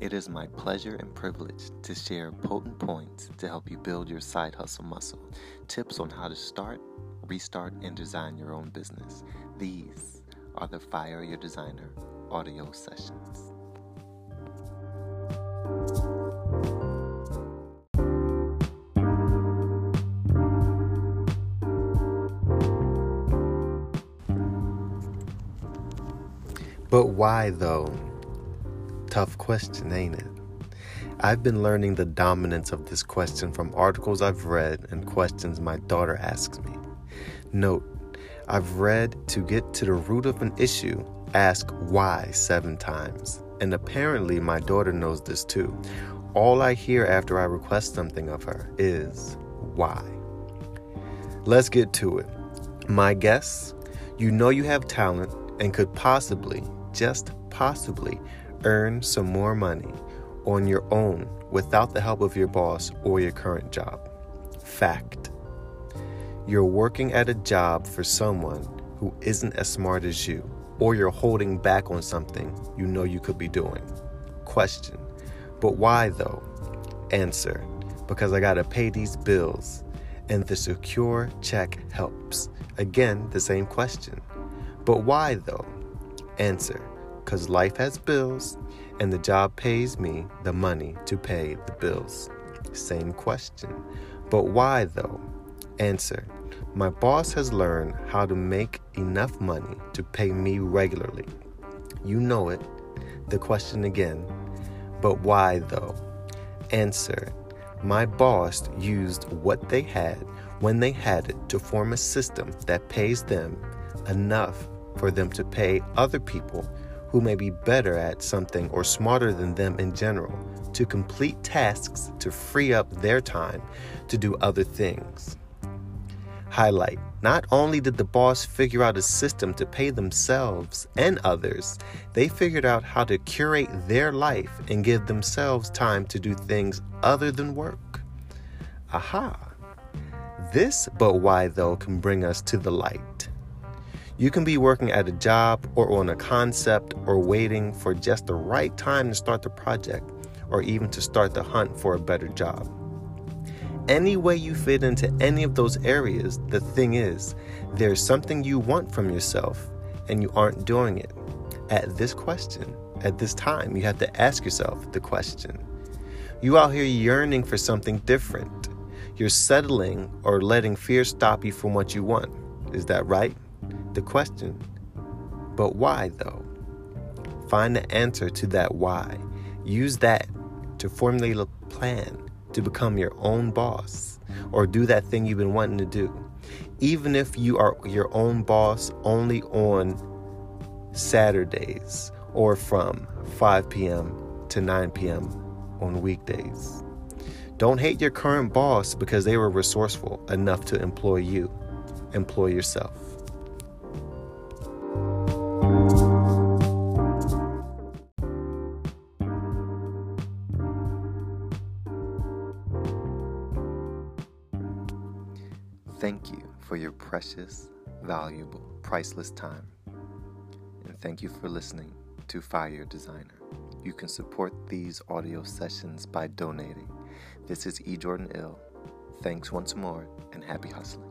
It is my pleasure and privilege to share potent points to help you build your side hustle muscle, tips on how to start, restart, and design your own business. These are the Fire Your Designer audio sessions. But why though? Tough question, ain't it? I've been learning the dominance of this question from articles I've read and questions my daughter asks me. Note, I've read to get to the root of an issue, ask why seven times. And apparently, my daughter knows this too. All I hear after I request something of her is why. Let's get to it. My guess you know you have talent and could possibly, just possibly, earn some more money on your own without the help of your boss or your current job. Fact. You're working at a job for someone who isn't as smart as you, or you're holding back on something you know you could be doing. Question. But why though? Answer. Because I gotta pay these bills, and the secure check helps. Again, the same question. But why though? Answer because life has bills and the job pays me the money to pay the bills. Same question. But why though? Answer My boss has learned how to make enough money to pay me regularly. You know it. The question again. But why though? Answer My boss used what they had when they had it to form a system that pays them enough for them to pay other people who may be better at something or smarter than them in general to complete tasks to free up their time to do other things. Highlight Not only did the boss figure out a system to pay themselves and others, they figured out how to curate their life and give themselves time to do things other than work. Aha! This but why though can bring us to the light. You can be working at a job or on a concept or waiting for just the right time to start the project or even to start the hunt for a better job. Any way you fit into any of those areas, the thing is, there's something you want from yourself and you aren't doing it. At this question, at this time, you have to ask yourself the question. You out here yearning for something different. You're settling or letting fear stop you from what you want. Is that right? The question. But why, though? Find the answer to that why. Use that to formulate a plan to become your own boss or do that thing you've been wanting to do. Even if you are your own boss only on Saturdays or from 5 p.m. to 9 p.m. on weekdays. Don't hate your current boss because they were resourceful enough to employ you. Employ yourself. Thank you for your precious, valuable, priceless time. And thank you for listening to Fire Designer. You can support these audio sessions by donating. This is E. Jordan Ill. Thanks once more and happy hustling.